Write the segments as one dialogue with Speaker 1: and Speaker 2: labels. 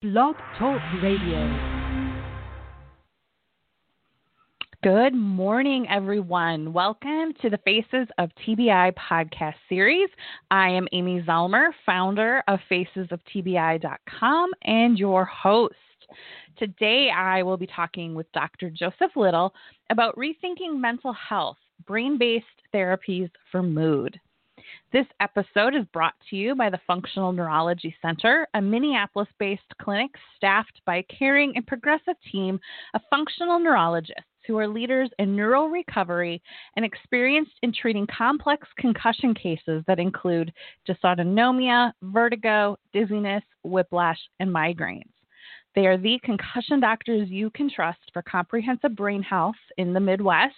Speaker 1: Blog Talk Radio. Good morning, everyone. Welcome to the Faces of TBI podcast series. I am Amy Zellmer, founder of FacesOfTBI.com and your host. Today, I will be talking with Dr. Joseph Little about rethinking mental health, brain based therapies for mood. This episode is brought to you by the Functional Neurology Center, a Minneapolis based clinic staffed by a caring and progressive team of functional neurologists who are leaders in neural recovery and experienced in treating complex concussion cases that include dysautonomia, vertigo, dizziness, whiplash, and migraines. They are the concussion doctors you can trust for comprehensive brain health in the Midwest,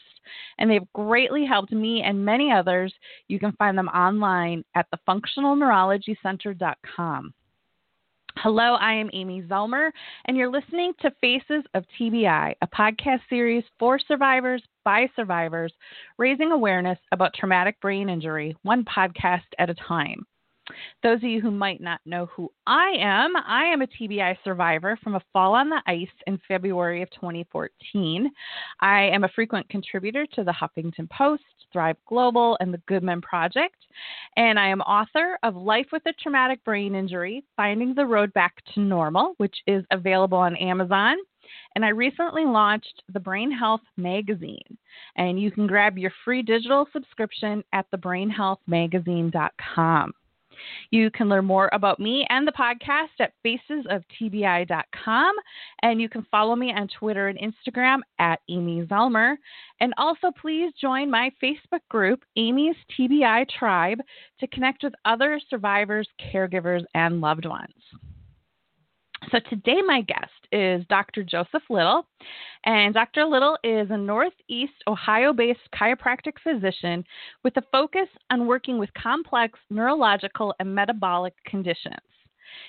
Speaker 1: and they've greatly helped me and many others. You can find them online at thefunctionalneurologycenter.com. Hello, I am Amy Zellmer, and you're listening to Faces of TBI, a podcast series for survivors by survivors, raising awareness about traumatic brain injury, one podcast at a time. Those of you who might not know who I am, I am a TBI survivor from a fall on the ice in February of 2014. I am a frequent contributor to the Huffington Post, Thrive Global, and the Good Men Project. And I am author of Life with a Traumatic Brain Injury Finding the Road Back to Normal, which is available on Amazon. And I recently launched the Brain Health Magazine. And you can grab your free digital subscription at thebrainhealthmagazine.com. You can learn more about me and the podcast at facesoftbi.com. And you can follow me on Twitter and Instagram at Amy Zellmer. And also, please join my Facebook group, Amy's TBI Tribe, to connect with other survivors, caregivers, and loved ones. So today, my guest is Dr. Joseph Little, and Dr. Little is a Northeast Ohio based chiropractic physician with a focus on working with complex neurological and metabolic conditions.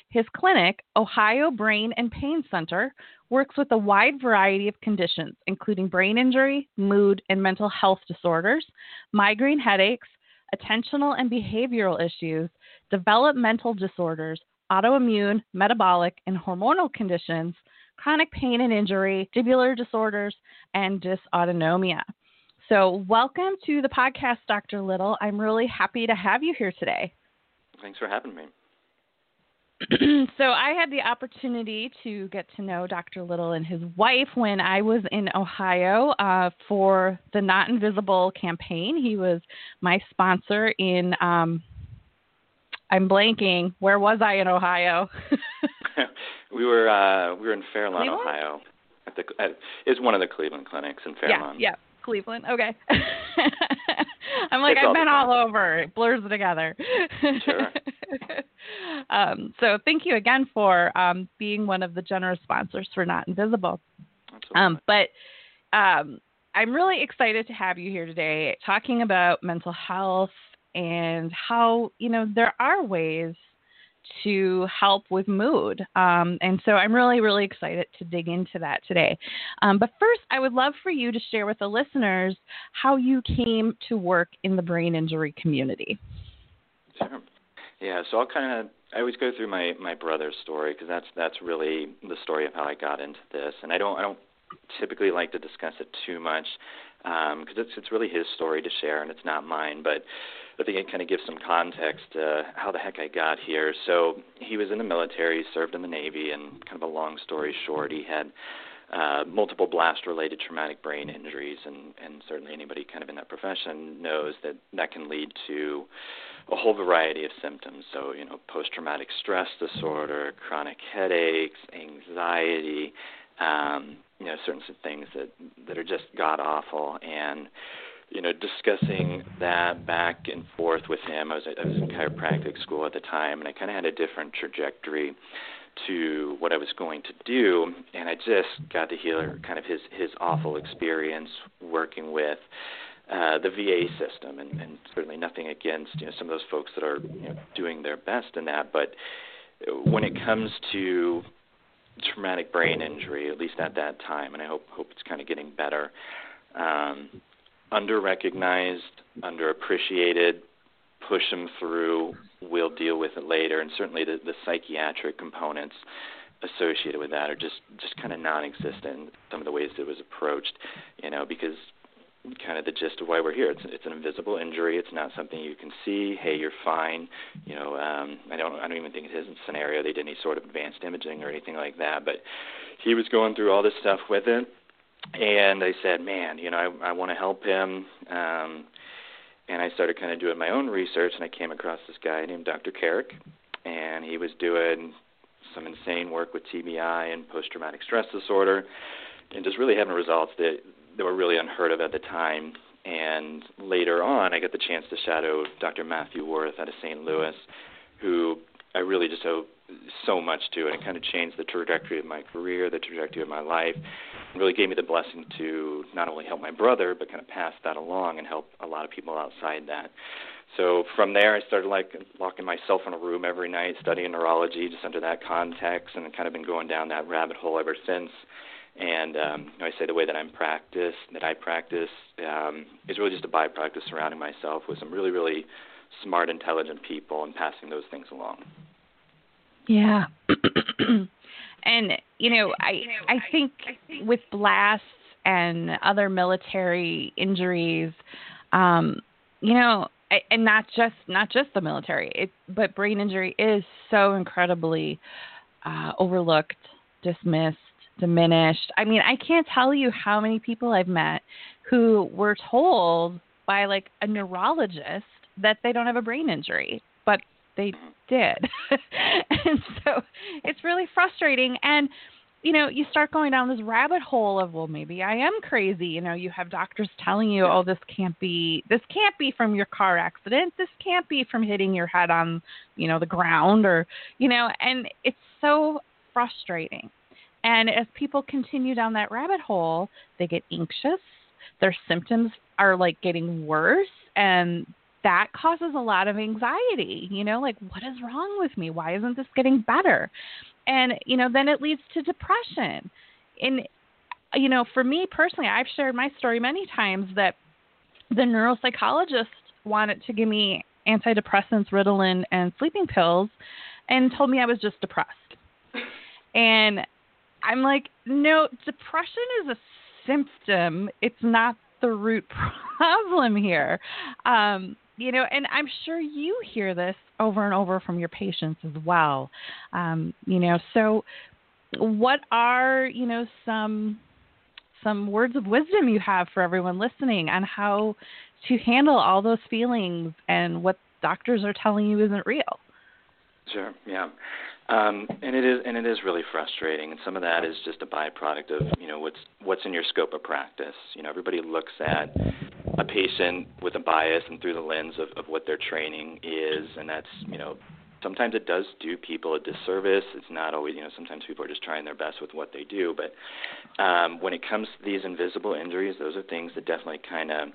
Speaker 1: His clinic, Ohio Brain and Pain Center, works with a wide variety of conditions, including brain injury, mood and mental health disorders, migraine headaches, attentional and behavioral issues, developmental disorders, autoimmune, metabolic, and hormonal conditions, chronic pain and injury, vestibular disorders, and dysautonomia. So, welcome to the podcast, Dr. Little. I'm really happy to have you here today.
Speaker 2: Thanks for having me.
Speaker 1: so, I had the opportunity to get to know Dr. Little and his wife when I was in Ohio uh, for the Not Invisible campaign. He was my sponsor in um, I'm blanking. Where was I in Ohio?
Speaker 2: we were uh, we were in Fairlawn,
Speaker 1: Cleveland?
Speaker 2: Ohio. At the at, is one of the Cleveland clinics in Fairlawn.
Speaker 1: Yeah, yeah, Cleveland. Okay. I'm like
Speaker 2: It's
Speaker 1: I've
Speaker 2: all
Speaker 1: been all over. It blurs together.
Speaker 2: Sure.
Speaker 1: um, so thank you again for um, being one of the generous sponsors for Not Invisible. Um, but um, I'm really excited to have you here today talking about mental health and how you know there are ways to help with mood. Um, and so I'm really, really excited to dig into that today. Um, but first, I would love for you to share with the listeners how you came to work in the brain injury community.
Speaker 2: Sure. Yeah. So I'll kind of I always go through my my brother's story because that's that's really the story of how I got into this, and I don't I don't typically like to discuss it too much because um, it's it's really his story to share and it's not mine. But I think it kind of gives some context to how the heck I got here. So he was in the military, served in the Navy, and kind of a long story short, he had uh, multiple blast-related traumatic brain injuries, and and certainly anybody kind of in that profession knows that that can lead to a whole variety of symptoms. So you know, post-traumatic stress disorder, chronic headaches, anxiety. Um, you know, certain things that that are just god awful, and you know, discussing that back and forth with him. I was I was in chiropractic school at the time, and I kind of had a different trajectory to what I was going to do, and I just got to hear kind of his his awful experience working with uh, the VA system, and, and certainly nothing against you know some of those folks that are you know, doing their best in that, but when it comes to traumatic brain injury, at least at that time, and I hope hope it's kind of getting better. Um, under recognized, underappreciated, push them through. We'll deal with it later, and certainly the, the psychiatric components associated with that are just just kind of non-existent. Some of the ways it was approached, you know, because kind of the gist of why we're here. It's it's an invisible injury. It's not something you can see. Hey, you're fine. You know, um, I don't I don't even think it is a scenario. They did any sort of advanced imaging or anything like that. But he was going through all this stuff with it, and I said, man, you know, I I want to help him. Um, and I started kind of doing my own research, and I came across this guy named Dr. Carrick, and he was doing some insane work with TBI and post-traumatic stress disorder, and just really having results that that were really unheard of at the time. And later on, I got the chance to shadow Dr. Matthew Worth out of St. Louis, who I really just owe so much to, and it kind of changed the trajectory of my career, the trajectory of my life, really gave me the blessing to not only help my brother, but kind of pass that along and help a lot of people outside that. So from there, I started like locking myself in a room every night, studying neurology just under that context, and kind of been going down that rabbit hole ever since. And um, I say the way that I'm practiced, that I practice, um, is really just a byproduct of surrounding myself with some really, really smart, intelligent people and passing those things along.
Speaker 1: Yeah. and you know, I I think with blasts and other military injuries, um, you know, and not just not just the military, it, but brain injury is so incredibly uh, overlooked, dismissed, diminished. I mean, I can't tell you how many people I've met who were told by like a neurologist that they don't have a brain injury, but they did. and so it's really frustrating and you know, you start going down this rabbit hole of, well, maybe I am crazy. You know, you have doctors telling you, oh, this can't be, this can't be from your car accident. This can't be from hitting your head on, you know, the ground or, you know, and it's so frustrating. And as people continue down that rabbit hole, they get anxious. Their symptoms are like getting worse and that causes a lot of anxiety, you know, like what is wrong with me? Why isn't this getting better? And, you know, then it leads to depression. And you know, for me personally, I've shared my story many times that the neuropsychologist wanted to give me antidepressants, Ritalin, and sleeping pills and told me I was just depressed. And I'm like, no, depression is a symptom. It's not the root problem here. Um, you know, and I'm sure you hear this over and over from your patients as well. Um, you know, so what are, you know, some some words of wisdom you have for everyone listening on how to handle all those feelings and what doctors are telling you isn't real?
Speaker 2: Sure. Yeah. Um, and it is and it is really frustrating and some of that is just a byproduct of you know what's what's in your scope of practice you know everybody looks at a patient with a bias and through the lens of, of what their training is and that's you know sometimes it does do people a disservice. It's not always you know sometimes people are just trying their best with what they do but um, when it comes to these invisible injuries those are things that definitely kind of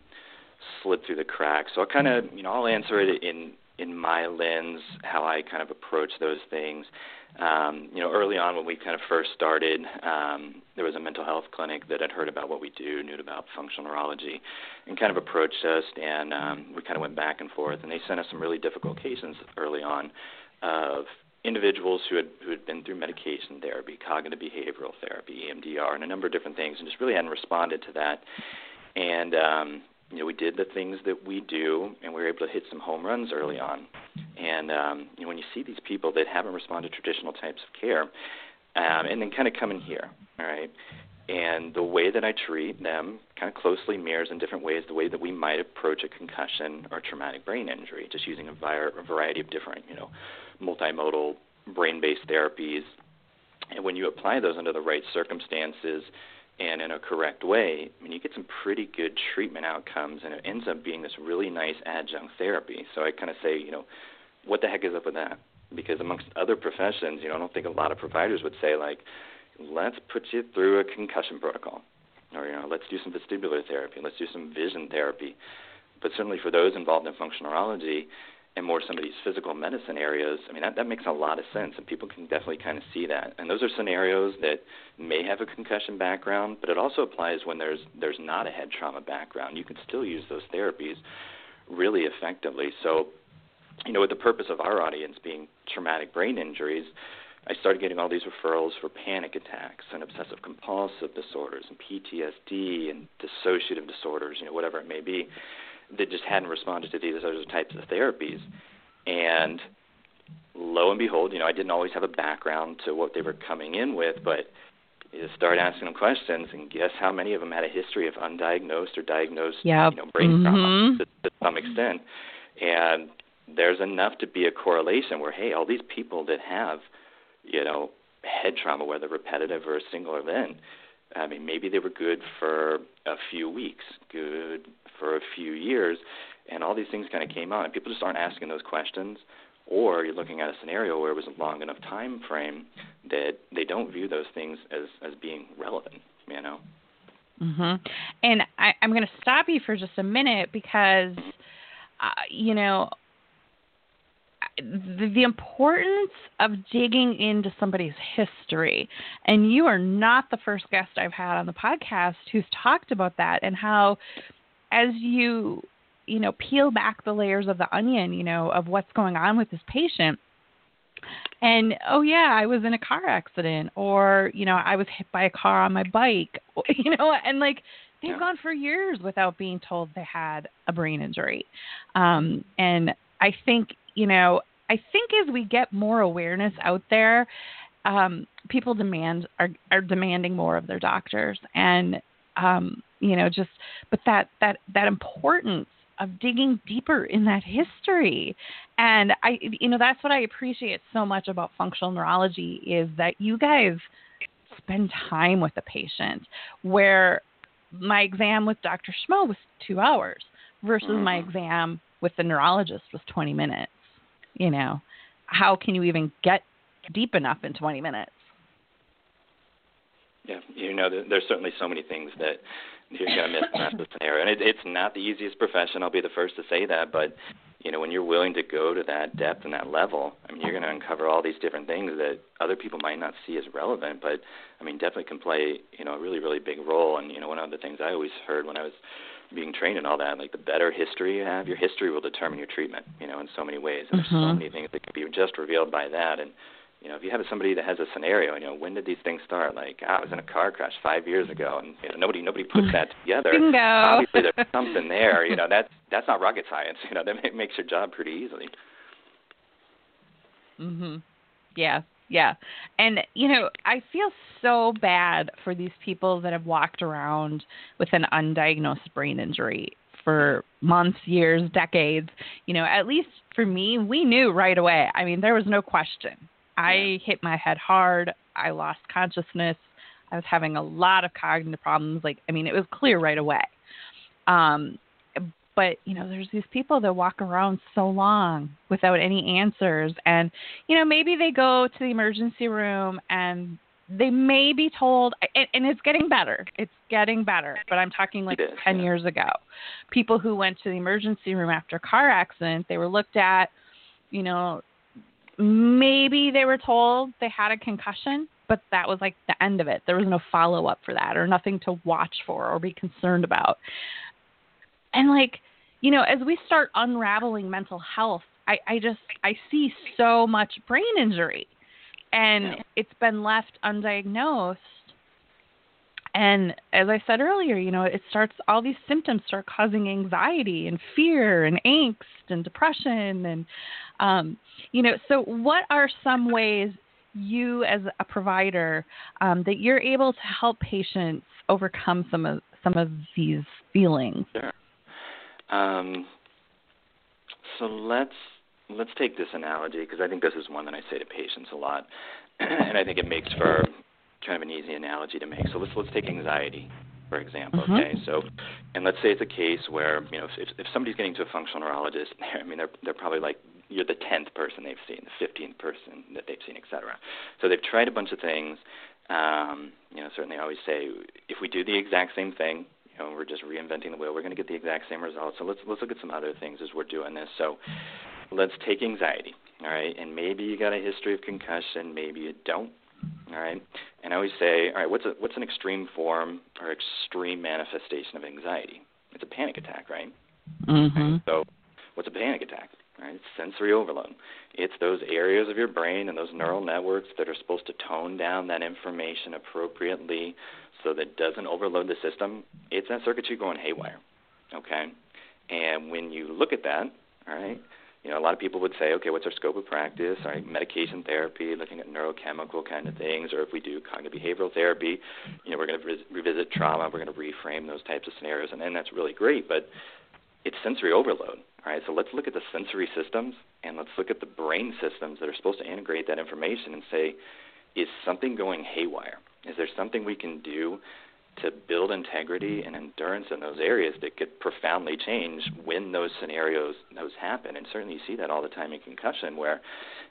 Speaker 2: slip through the cracks. So i kind of you know i'll answer it in in my lens how I kind of approach those things. Um, you know, early on when we kind of first started, um, there was a mental health clinic that had heard about what we do, knew about functional neurology, and kind of approached us, and um, we kind of went back and forth, and they sent us some really difficult cases early on of individuals who had who had been through medication therapy, cognitive behavioral therapy, EMDR, and a number of different things, and just really hadn't responded to that. And um, you know, we did the things that we do, and we were able to hit some home runs early on. And um, you know, when you see these people that haven't responded to traditional types of care, um, and then kind of come in here, all right, and the way that I treat them kind of closely mirrors in different ways the way that we might approach a concussion or traumatic brain injury, just using a, vi- a variety of different, you know, multimodal brain-based therapies. And when you apply those under the right circumstances, and in a correct way, I mean, you get some pretty good treatment outcomes, and it ends up being this really nice adjunct therapy. So I kind of say, you know, what the heck is up with that? Because amongst other professions, you know, I don't think a lot of providers would say like, let's put you through a concussion protocol, or you know, let's do some vestibular therapy, let's do some vision therapy. But certainly for those involved in functional neurology, and more some of these physical medicine areas, I mean, that, that makes a lot of sense, and people can definitely kind of see that. And those are scenarios that may have a concussion background, but it also applies when there's there's not a head trauma background. You can still use those therapies really effectively. So, you know, with the purpose of our audience being traumatic brain injuries, I started getting all these referrals for panic attacks and obsessive compulsive disorders and PTSD and dissociative disorders, you know, whatever it may be, that just hadn't responded to these other types of therapies. And lo and behold, you know, I didn't always have a background to what they were coming in with, but you start asking them questions, and guess how many of them had a history of undiagnosed or diagnosed,
Speaker 1: yep.
Speaker 2: you know, brain
Speaker 1: mm-hmm.
Speaker 2: trauma to, to some extent. And there's enough to be a correlation where, hey, all these people that have, you know, head trauma, whether repetitive or a single event, I mean, maybe they were good for a few weeks, good for a few years, and all these things kind of came out, and people just aren't asking those questions or you're looking at a scenario where it was a long enough time frame that they don't view those things as as being relevant you know?
Speaker 1: Mhm and i i'm going to stop you for just a minute because uh, you know the, importance of digging into somebody's history and you are not the first guest i've had on the podcast who's talked about that and how as you you know, peel back the layers of the onion, you know, of what's going on with this patient. And oh yeah, I was in a car accident or, you know, I was hit by a car on my bike, you know, and like they've yeah. gone for years without being told they had a brain injury. Um and I think, you know, I think as we get more awareness out there, um, people demand are are demanding more of their doctors and um, you know, just but that that that importance of digging deeper in that history. And I you know that's what I appreciate so much about functional neurology is that you guys spend time with the patient where my exam with Dr. Schmoe was 2 hours versus mm-hmm. my exam with the neurologist was 20 minutes. You know, how can you even get deep enough in 20 minutes?
Speaker 2: Yeah, you know, there's certainly so many things that you're going to miss in that scenario. And it, it's not the easiest profession. I'll be the first to say that. But you know, when you're willing to go to that depth and that level, I mean, you're going to uncover all these different things that other people might not see as relevant. But I mean, definitely can play you know a really really big role. And you know, one of the things I always heard when I was being trained and all that, like the better history you have, your history will determine your treatment. You know, in so many ways. And mm-hmm. there's so mm-hmm. many things that can be just revealed by that. And you know, if you have somebody that has a scenario, you know, when did these things start? Like, ah, I was in a car crash five years ago, and you know, nobody nobody puts that together.
Speaker 1: Bingo.
Speaker 2: Obviously, there's something there. You know, that's that's not rocket science. You know, that makes your job pretty easily.
Speaker 1: Mhm. Yeah. Yeah. And you know, I feel so bad for these people that have walked around with an undiagnosed brain injury for months, years, decades. You know, at least for me, we knew right away. I mean, there was no question I hit my head hard. I lost consciousness. I was having a lot of cognitive problems. Like, I mean, it was clear right away. Um, but you know, there's these people that walk around so long without any answers, and you know, maybe they go to the emergency room and they may be told, and, and it's getting better. It's getting better. But I'm talking like is, 10 yeah. years ago. People who went to the emergency room after a car accident, they were looked at, you know, maybe they were told they had a concussion, but that was like the end of it. There was no follow up for that or nothing to watch for or be concerned about. And like, you know, as we start unraveling mental health, I, I just I see so much brain injury and yeah. it's been left undiagnosed. And as I said earlier, you know, it starts all these symptoms start causing anxiety and fear and angst and depression and um, you know, so what are some ways you, as a provider, um, that you're able to help patients overcome some of some of these feelings?
Speaker 2: Sure. Um, so let's let's take this analogy because I think this is one that I say to patients a lot, and I think it makes for kind of an easy analogy to make. So let's let's take anxiety for example. Mm-hmm. Okay, so and let's say it's a case where you know if if somebody's getting to a functional neurologist, I mean they're they're probably like you're the tenth person they've seen, the fifteenth person that they've seen, et cetera. So they've tried a bunch of things. Um, you know, certainly I always say if we do the exact same thing, you know, we're just reinventing the wheel. We're going to get the exact same results. So let's let's look at some other things as we're doing this. So let's take anxiety. All right, and maybe you got a history of concussion, maybe you don't. All right, and I always say, all right, what's a what's an extreme form or extreme manifestation of anxiety? It's a panic attack, right?
Speaker 1: Mm-hmm.
Speaker 2: So, what's a panic attack? Right? It's sensory overload. It's those areas of your brain and those neural networks that are supposed to tone down that information appropriately so that it doesn't overload the system. It's that circuitry going haywire. Okay? And when you look at that, all right, you know, a lot of people would say, okay, what's our scope of practice? All right, medication therapy, looking at neurochemical kind of things, or if we do cognitive behavioral therapy, you know, we're going to re- revisit trauma, we're going to reframe those types of scenarios, and, and that's really great. But it's sensory overload. All right, so let's look at the sensory systems and let's look at the brain systems that are supposed to integrate that information and say, is something going haywire? Is there something we can do to build integrity and endurance in those areas that could profoundly change when those scenarios those happen. And certainly you see that all the time in concussion where,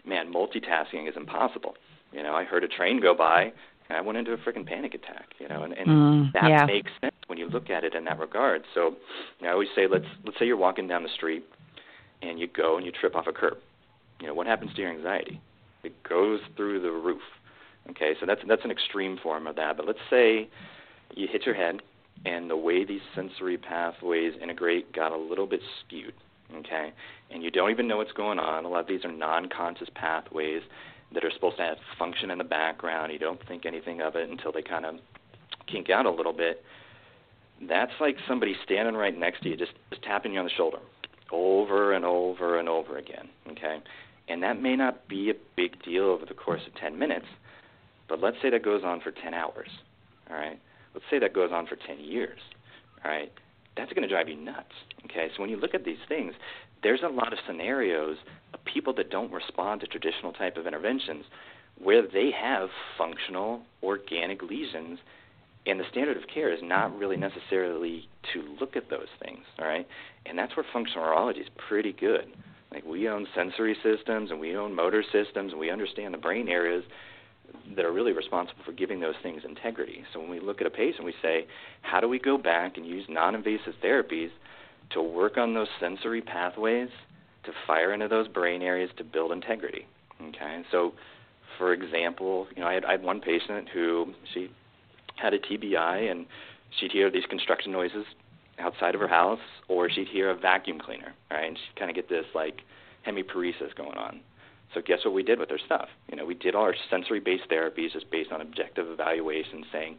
Speaker 2: man, multitasking is impossible. You know, I heard a train go by and I went into a freaking panic attack. You know, and, and
Speaker 1: mm,
Speaker 2: that
Speaker 1: yeah.
Speaker 2: makes sense when you look at it in that regard. So I always say, let's let's say you're walking down the street and you go and you trip off a curb. You know, what happens to your anxiety? It goes through the roof. Okay, so that's that's an extreme form of that. But let's say you hit your head, and the way these sensory pathways integrate got a little bit skewed. Okay, and you don't even know what's going on. A lot of these are non-conscious pathways that are supposed to have function in the background. You don't think anything of it until they kind of kink out a little bit. That's like somebody standing right next to you, just just tapping you on the shoulder, over and over and over again. Okay, and that may not be a big deal over the course of 10 minutes, but let's say that goes on for 10 hours. All right let's say that goes on for 10 years, all right, that's going to drive you nuts. Okay, so when you look at these things, there's a lot of scenarios of people that don't respond to traditional type of interventions where they have functional organic lesions and the standard of care is not really necessarily to look at those things, all right? And that's where functional neurology is pretty good. Like we own sensory systems and we own motor systems and we understand the brain areas that are really responsible for giving those things integrity. So when we look at a patient, we say, how do we go back and use non-invasive therapies to work on those sensory pathways to fire into those brain areas to build integrity? Okay, so for example, you know, I had, I had one patient who she had a TBI and she'd hear these construction noises outside of her house, or she'd hear a vacuum cleaner, right? And she'd kind of get this like hemiparesis going on. So guess what we did with their stuff? You know, we did all our sensory-based therapies just based on objective evaluation, saying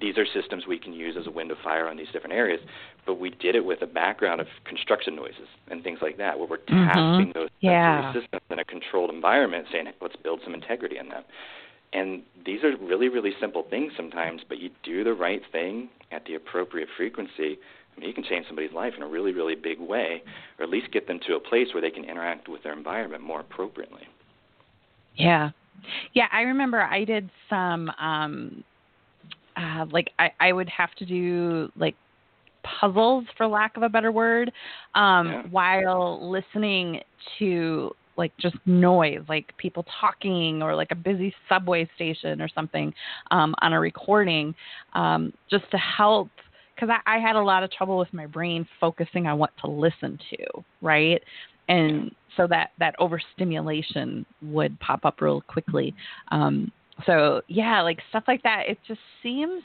Speaker 2: these are systems we can use as a wind of fire on these different areas. But we did it with a background of construction noises and things like that, where we're
Speaker 1: mm-hmm.
Speaker 2: those
Speaker 1: yeah.
Speaker 2: sensory systems in a controlled environment, saying let's build some integrity in them. And these are really, really simple things sometimes, but you do the right thing at the appropriate frequency I mean, you can change somebody's life in a really, really big way, or at least get them to a place where they can interact with their environment more appropriately.
Speaker 1: Yeah, yeah. I remember I did some, um, uh, like I, I would have to do like puzzles, for lack of a better word, um,
Speaker 2: yeah.
Speaker 1: while listening to like just noise, like people talking or like a busy subway station or something um, on a recording, um, just to help because I, I had a lot of trouble with my brain focusing on what to listen to, right? And so that that overstimulation would pop up real quickly. Um, so yeah, like stuff like that. It just seems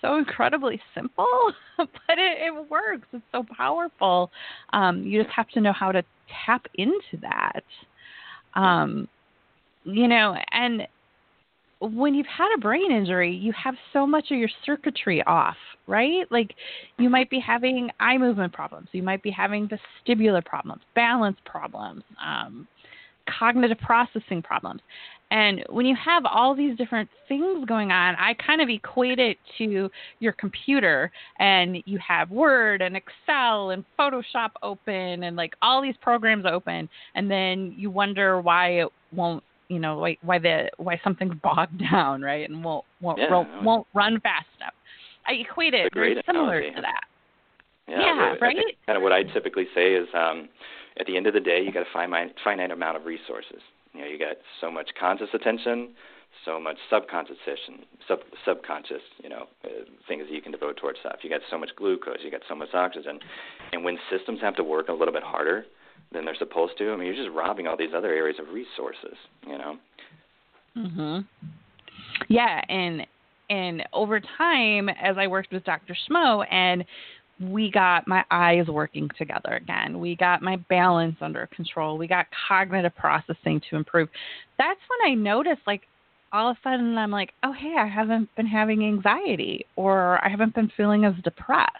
Speaker 1: so incredibly simple, but it, it works. It's so powerful. Um, you just have to know how to tap into that. Um, you know, and when you've had a brain injury, you have so much of your circuitry off, right? Like you might be having eye movement problems, you might be having vestibular problems, balance problems, um, cognitive processing problems. And when you have all these different things going on, I kind of equate it to your computer and you have Word and Excel and Photoshop open and like all these programs open and then you wonder why it won't you know why why the why something's bogged down, right, and won't won't
Speaker 2: yeah,
Speaker 1: won't, won't run fast enough. I equate it very similar to that.
Speaker 2: Yeah,
Speaker 1: yeah right.
Speaker 2: kind of what I typically say is, um, at the end of the day, you got a finite finite amount of resources. You know, you got so much conscious attention, so much subconscious sub subconscious, you know, uh, things that you can devote towards stuff. You got so much glucose, you got so much oxygen, and when systems have to work a little bit harder, than they're supposed to. I mean, you're just robbing all these other areas of resources, you know.
Speaker 1: Mhm. Yeah, and and over time, as I worked with Dr. Schmoe, and we got my eyes working together again. We got my balance under control. We got cognitive processing to improve. That's when I noticed, like, all of a sudden, I'm like, oh, hey, I haven't been having anxiety or I haven't been feeling as depressed.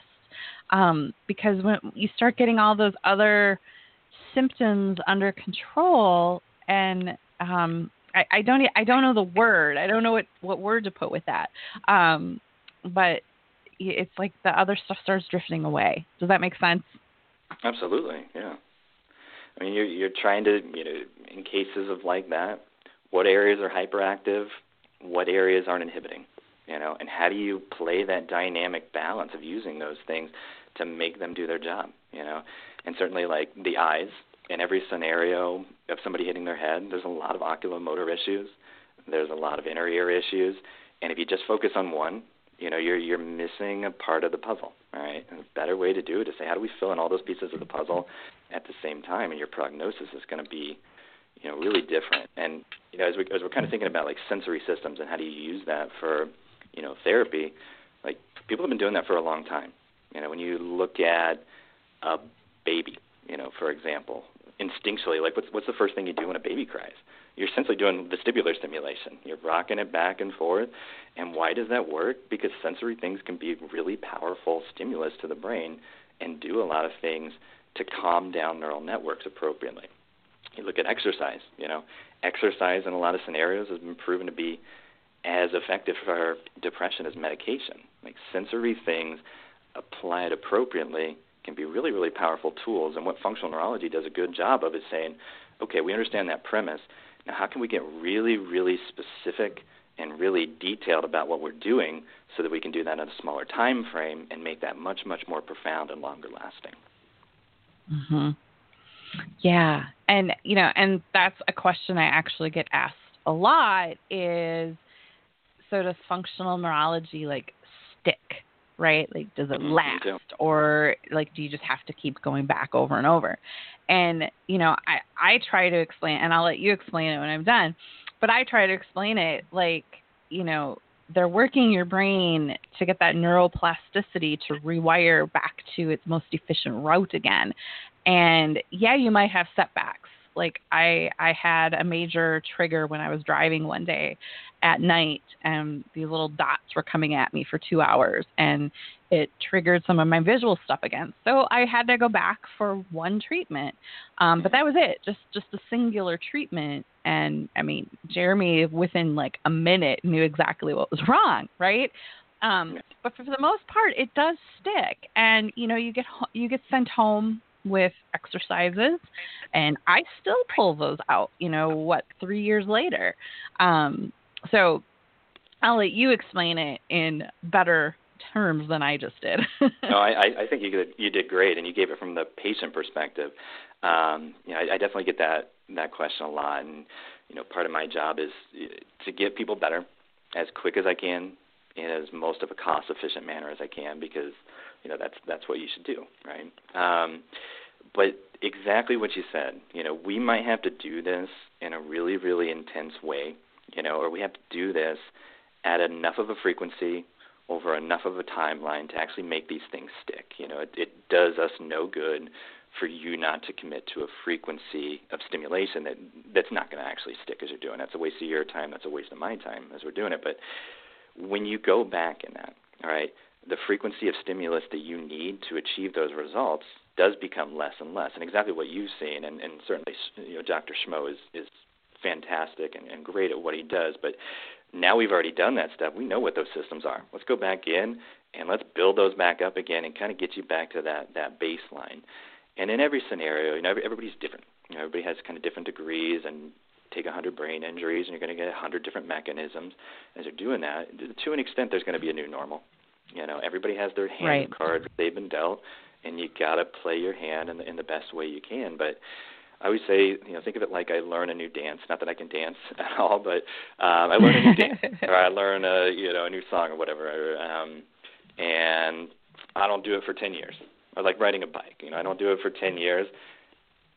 Speaker 1: Um, because when you start getting all those other symptoms under control, and um, I, I don't, I don't know the word. I don't know what what word to put with that. Um, but it's like the other stuff starts drifting away. Does that make sense?
Speaker 2: Absolutely, yeah. I mean, you're you're trying to, you know, in cases of like that, what areas are hyperactive, what areas aren't inhibiting, you know, and how do you play that dynamic balance of using those things to make them do their job, you know, and certainly like the eyes in every scenario of somebody hitting their head, there's a lot of oculomotor issues, there's a lot of inner ear issues, and if you just focus on one, you know you're you're missing a part of the puzzle right? And a better way to do it is say how do we fill in all those pieces of the puzzle at the same time? And your prognosis is going to be you know really different. And you know as we as we're kind of thinking about like sensory systems and how do you use that for you know therapy like people have been doing that for a long time. You know when you look at a baby you know for example instinctually like what's what's the first thing you do when a baby cries you're essentially doing vestibular stimulation. You're rocking it back and forth. And why does that work? Because sensory things can be really powerful stimulus to the brain and do a lot of things to calm down neural networks appropriately. You look at exercise, you know, exercise in a lot of scenarios has been proven to be as effective for depression as medication. Like sensory things applied appropriately can be really, really powerful tools. And what functional neurology does a good job of is saying, okay, we understand that premise. Now, how can we get really, really specific and really detailed about what we're doing so that we can do that in a smaller time frame and make that much, much more profound and longer lasting?
Speaker 1: Mm-hmm. Yeah, and you know, and that's a question I actually get asked a lot is so does functional neurology like stick right? Like, does it mm-hmm, last, or like, do you just have to keep going back over and over? And you know, I I try to explain, and I'll let you explain it when I'm done. But I try to explain it like, you know, they're working your brain to get that neuroplasticity to rewire back to its most efficient route again. And yeah, you might have setbacks. Like I I had a major trigger when I was driving one day at night and these little dots were coming at me for 2 hours and it triggered some of my visual stuff again. So I had to go back for one treatment. Um, but that was it. Just just a singular treatment and I mean, Jeremy within like a minute knew exactly what was wrong, right? Um, but for the most part, it does stick, and you know, you get you get sent home with exercises and I still pull those out, you know, what, three years later. Um, so I'll let you explain it in better terms than I just did.
Speaker 2: no, I, I think you did, you did great, and you gave it from the patient perspective. Um, you know, I, I definitely get that that question a lot, and you know, part of my job is to get people better as quick as I can in as most of a cost efficient manner as I can because you know that's that's what you should do, right? Um, but exactly what you said. You know, we might have to do this in a really really intense way, you know, or we have to do this at enough of a frequency over enough of a timeline to actually make these things stick. You know, it, it does us no good for you not to commit to a frequency of stimulation that that's not going to actually stick as you're doing. That's a waste of your time. That's a waste of my time as we're doing it. But when you go back in that, all right, the frequency of stimulus that you need to achieve those results does become less and less. And exactly what you've seen, and, and certainly you know Dr. Schmoe is is fantastic and, and great at what he does. But now we've already done that stuff. We know what those systems are. Let's go back in and let's build those back up again and kind of get you back to that that baseline. And in every scenario, you know, everybody's different. You know, everybody has kind of different degrees and take 100 brain injuries and you're going to get 100 different mechanisms. As you're doing that, to an extent, there's going to be a new normal. You know, everybody has their hand
Speaker 1: right.
Speaker 2: cards they've been dealt, and you got to play your hand in the, in the best way you can. But I always say, you know, think of it like I learn a new dance. Not that I can dance at all, but um, I learn a new dance, or I learn a you know a new song or whatever. Um, and I don't do it for ten years. Or like riding a bike, you know, I don't do it for ten years.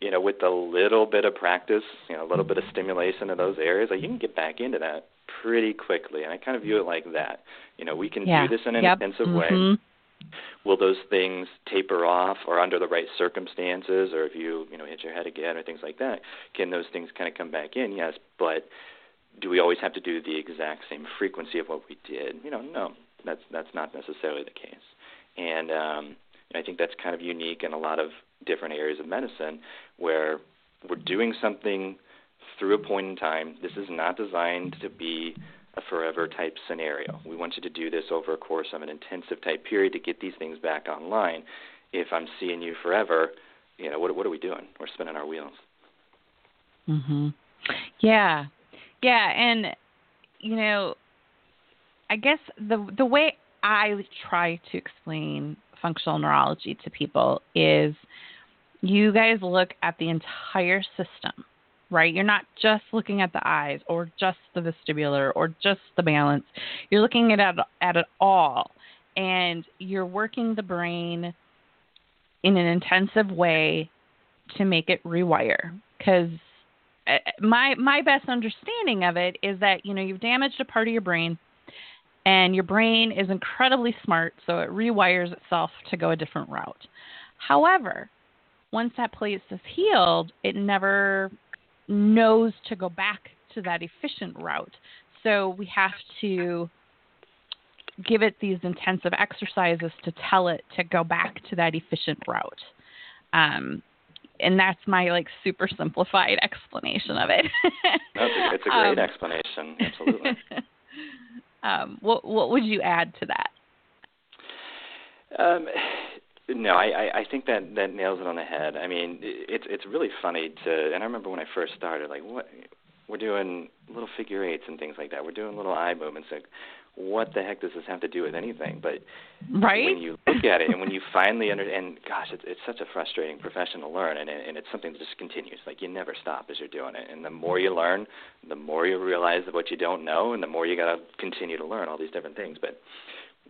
Speaker 2: You know, with a little bit of practice, you know, a little bit of stimulation in those areas, like you can get back into that pretty quickly. And I kind of view it like that. You know, we can
Speaker 1: yeah.
Speaker 2: do this in an
Speaker 1: yep.
Speaker 2: intensive
Speaker 1: mm-hmm.
Speaker 2: way will those things taper off or under the right circumstances or if you you know hit your head again or things like that can those things kind of come back in? Yes but do we always have to do the exact same frequency of what we did? You know no that's that's not necessarily the case. And um I think that's kind of unique in a lot of different areas of medicine where we're doing something through a point in time. This is not designed to be a forever type scenario. We want you to do this over a course of an intensive type period to get these things back online. If I'm seeing you forever, you know, what what are we doing? We're spinning our wheels.
Speaker 1: Mhm. Yeah. Yeah, and you know, I guess the the way I try to explain functional neurology to people is you guys look at the entire system, right? You're not just looking at the eyes or just the vestibular or just the balance. You're looking at it, at it all, and you're working the brain in an intensive way to make it rewire. Because uh, my my best understanding of it is that you know you've damaged a part of your brain and your brain is incredibly smart, so it rewires itself to go a different route. However, once that place is healed, it never knows to go back to that efficient route. So we have to give it these intensive exercises to tell it to go back to that efficient route. Um, and that's my like super simplified explanation of it.
Speaker 2: it's a great um, explanation. Absolutely.
Speaker 1: Um, what what would you add to that?
Speaker 2: Um, no, I, I think that that nails it on the head. I mean, it's it's really funny to, and I remember when I first started, like what we're doing little figure eights and things like that. We're doing little eye movements. Like, what the heck does this have to do with anything? But
Speaker 1: right?
Speaker 2: when you look at it and when you finally under and gosh, it's it's such a frustrating profession to learn, and and it's something that just continues. Like you never stop as you're doing it, and the more you learn, the more you realize what you don't know, and the more you got to continue to learn all these different things. But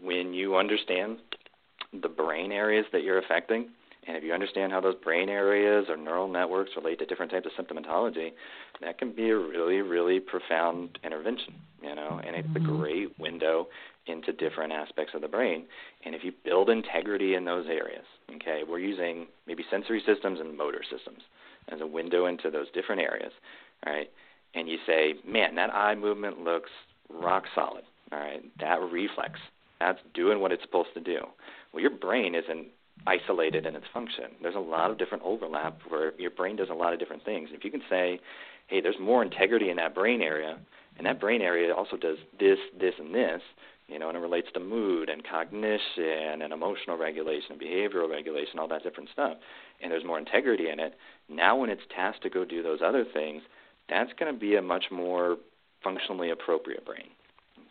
Speaker 2: when you understand the brain areas that you're affecting, and if you understand how those brain areas or neural networks relate to different types of symptomatology, that can be a really, really profound intervention, you know, and it's mm-hmm. a great window into different aspects of the brain. And if you build integrity in those areas, okay, we're using maybe sensory systems and motor systems as a window into those different areas, all right? And you say, man, that eye movement looks rock solid, all right? That reflex, that's doing what it's supposed to do. Well, your brain isn't isolated in its function. There's a lot of different overlap where your brain does a lot of different things. If you can say, hey, there's more integrity in that brain area, and that brain area also does this, this, and this, you know, and it relates to mood and cognition and emotional regulation and behavioral regulation, all that different stuff, and there's more integrity in it. Now, when it's tasked to go do those other things, that's going to be a much more functionally appropriate brain.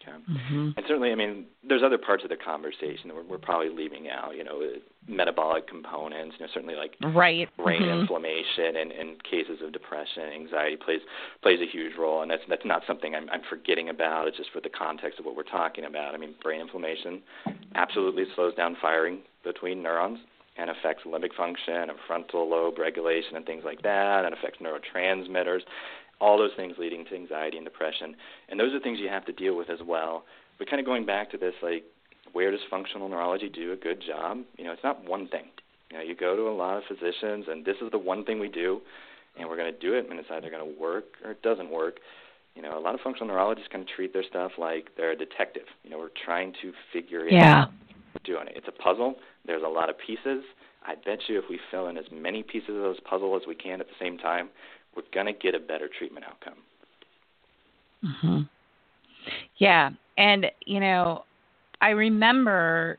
Speaker 2: Okay. Mm-hmm. And certainly, I mean, there's other parts of the conversation that we're, we're probably leaving out. You know, metabolic components. You know, certainly like
Speaker 1: right.
Speaker 2: brain
Speaker 1: mm-hmm.
Speaker 2: inflammation and, and cases of depression, anxiety plays plays a huge role. And that's that's not something I'm, I'm forgetting about. It's just for the context of what we're talking about. I mean, brain inflammation absolutely slows down firing between neurons and affects limbic function and frontal lobe regulation and things like that, and affects neurotransmitters all those things leading to anxiety and depression. And those are things you have to deal with as well. But kind of going back to this, like, where does functional neurology do a good job? You know, it's not one thing. You know, you go to a lot of physicians, and this is the one thing we do, and we're going to do it, and it's either going to work or it doesn't work. You know, a lot of functional neurologists kind of treat their stuff like they're a detective. You know, we're trying to figure it
Speaker 1: yeah.
Speaker 2: out. We're doing it. It's a puzzle. There's a lot of pieces. I bet you if we fill in as many pieces of those puzzle as we can at the same time, we're going to get a better treatment outcome.
Speaker 1: Mhm. Yeah, and you know, I remember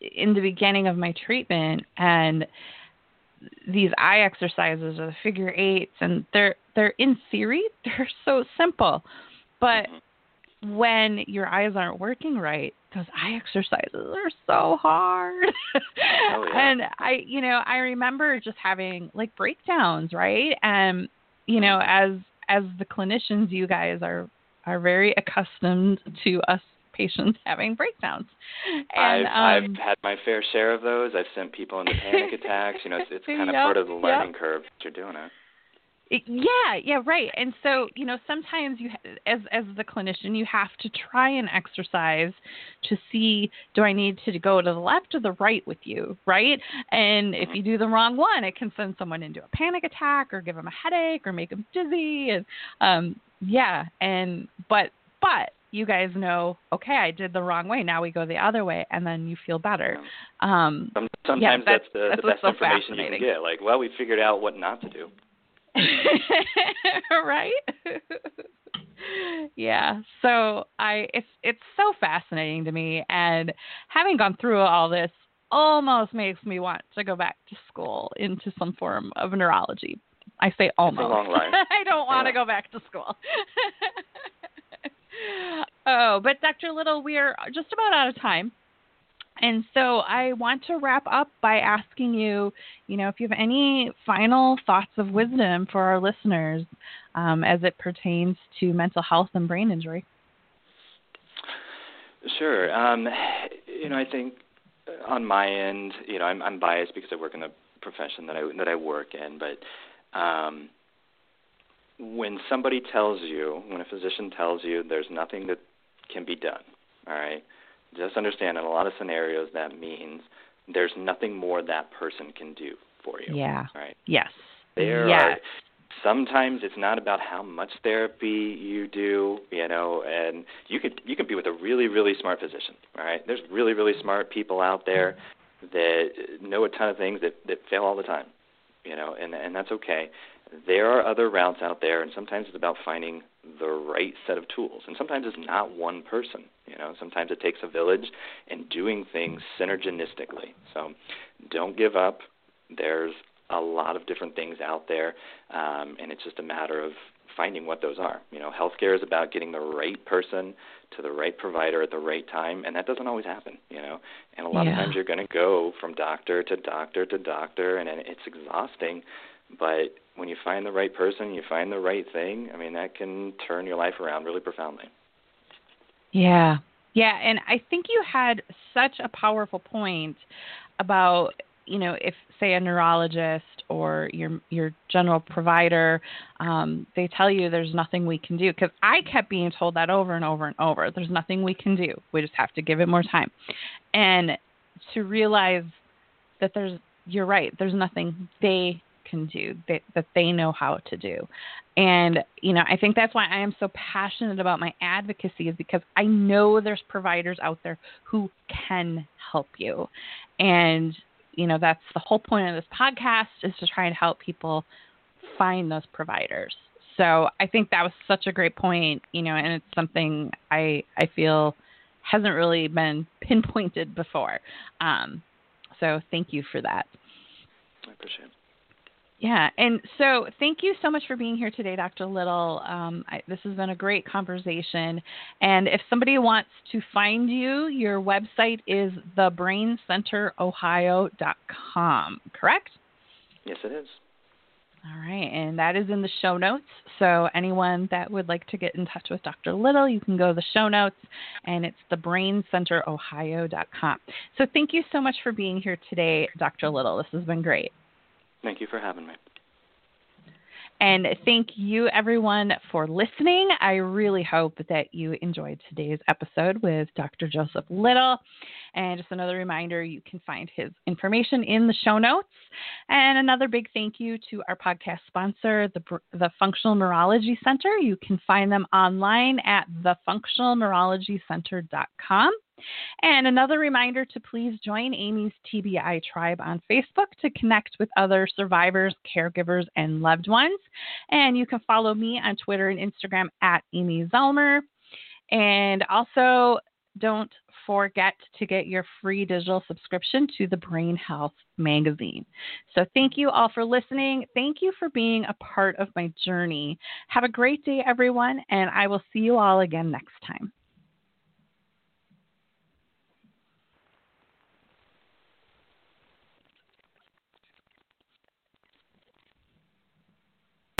Speaker 1: in the beginning of my treatment and these eye exercises or the figure eights and they're they're in theory they're so simple but mm-hmm. when your eyes aren't working right those eye exercises are so hard
Speaker 2: oh, yeah.
Speaker 1: and i you know i remember just having like breakdowns right and you know as as the clinicians you guys are are very accustomed to us patients having breakdowns. And,
Speaker 2: I've,
Speaker 1: um,
Speaker 2: I've had my fair share of those. I've sent people into panic attacks. You know, it's, it's kind of
Speaker 1: yep,
Speaker 2: part of the learning
Speaker 1: yep.
Speaker 2: curve that you're doing it.
Speaker 1: Yeah, yeah, right. And so, you know, sometimes you, as as the clinician, you have to try and exercise to see do I need to go to the left or the right with you, right? And if
Speaker 2: Mm-hmm.
Speaker 1: you do the wrong one, it can send someone into a panic attack or give them a headache or make them dizzy. And um, yeah, and but but you guys know, okay, I did the wrong way. Now we go the other way, and then you feel better. Um,
Speaker 2: Some, sometimes
Speaker 1: that's-
Speaker 2: that's, the,
Speaker 1: that's
Speaker 2: the best
Speaker 1: so
Speaker 2: information you can get. Like, well, we figured out what not to do.
Speaker 1: right? yeah. So I it's it's so fascinating to me and having gone through all this almost makes me want to go back to school into some form of neurology. I say almost.
Speaker 2: long line.
Speaker 1: I don't want to
Speaker 2: Yeah.
Speaker 1: go back to school. oh, but Dr. Little, we are just about out of time. And so I want to wrap up by asking you, you know, if you have any final thoughts of wisdom for our listeners um, as it pertains to mental health and brain injury.
Speaker 2: Sure. Um, you know, I think uh, on my end, you know, I'm, I'm biased because I work in the profession that I that I work in, but um, when somebody tells you, when a physician tells you, there's nothing that can be done. All right, just understand in a lot of scenarios that means there's nothing more that person can do for you.
Speaker 1: Yeah.
Speaker 2: Right.
Speaker 1: Yes.
Speaker 2: There
Speaker 1: yes.
Speaker 2: are sometimes it's not about how much therapy you do, you know, and you could you could be with a really really smart physician, right? There's really really smart people out there that know a ton of things that that fail all the time, you know, and and that's okay. There are other routes out there, and sometimes it's about finding the right set of tools, and sometimes it's not one person, you know. Sometimes it takes a village and doing things synergistically. So, don't give up. There's a lot of different things out there, um, and it's just a matter of finding what those are. You know, healthcare is about getting the right person to the right provider at the right time, and that doesn't always happen. You know, and a lot
Speaker 1: Yeah.
Speaker 2: of times you're going to go from doctor to doctor to doctor, and it's exhausting. But when you find the right person, you find the right thing. I mean, that can turn your life around really profoundly.
Speaker 1: Yeah. Yeah, and I think you had such a powerful point about, you know, if say a neurologist or your your general provider, um, they tell you there's nothing we can do because I kept being told that over and over and over. There's nothing we can do. We just have to give it more time, and to realize that there's you're right. There's nothing they can do that, that they know how to do. And, you know, I think that's why I am so passionate about my advocacy is because I know there's providers out there who can help you. And, you know, that's the whole point of this podcast is to try and help people find those providers. So I think that was such a great point, you know, and it's something I I feel hasn't really been pinpointed before. Um, so thank you for that.
Speaker 2: I appreciate it.
Speaker 1: Yeah, and so thank you so much for being here today, Dr. Little. Um, I, this has been a great conversation. And if somebody wants to find you, your website is thebraincenterohio.com, correct?
Speaker 2: Yes, it is.
Speaker 1: All right, and that is in the show notes. So anyone that would like to get in touch with Dr. Little, you can go to the show notes, and it's thebraincenterohio.com. So thank you so much for being here today, Dr. Little. This has been great.
Speaker 2: Thank you for having me.
Speaker 1: And thank you, everyone, for listening. I really hope that you enjoyed today's episode with Dr. Joseph Little. And just another reminder you can find his information in the show notes. And another big thank you to our podcast sponsor, the, the Functional Neurology Center. You can find them online at thefunctionalneurologycenter.com. And another reminder to please join Amy's TBI tribe on Facebook to connect with other survivors, caregivers, and loved ones. And you can follow me on Twitter and Instagram at Amy Zellmer. And also, don't forget to get your free digital subscription to the Brain Health magazine. So, thank you all for listening. Thank you for being a part of my journey. Have a great day, everyone, and I will see you all again next time.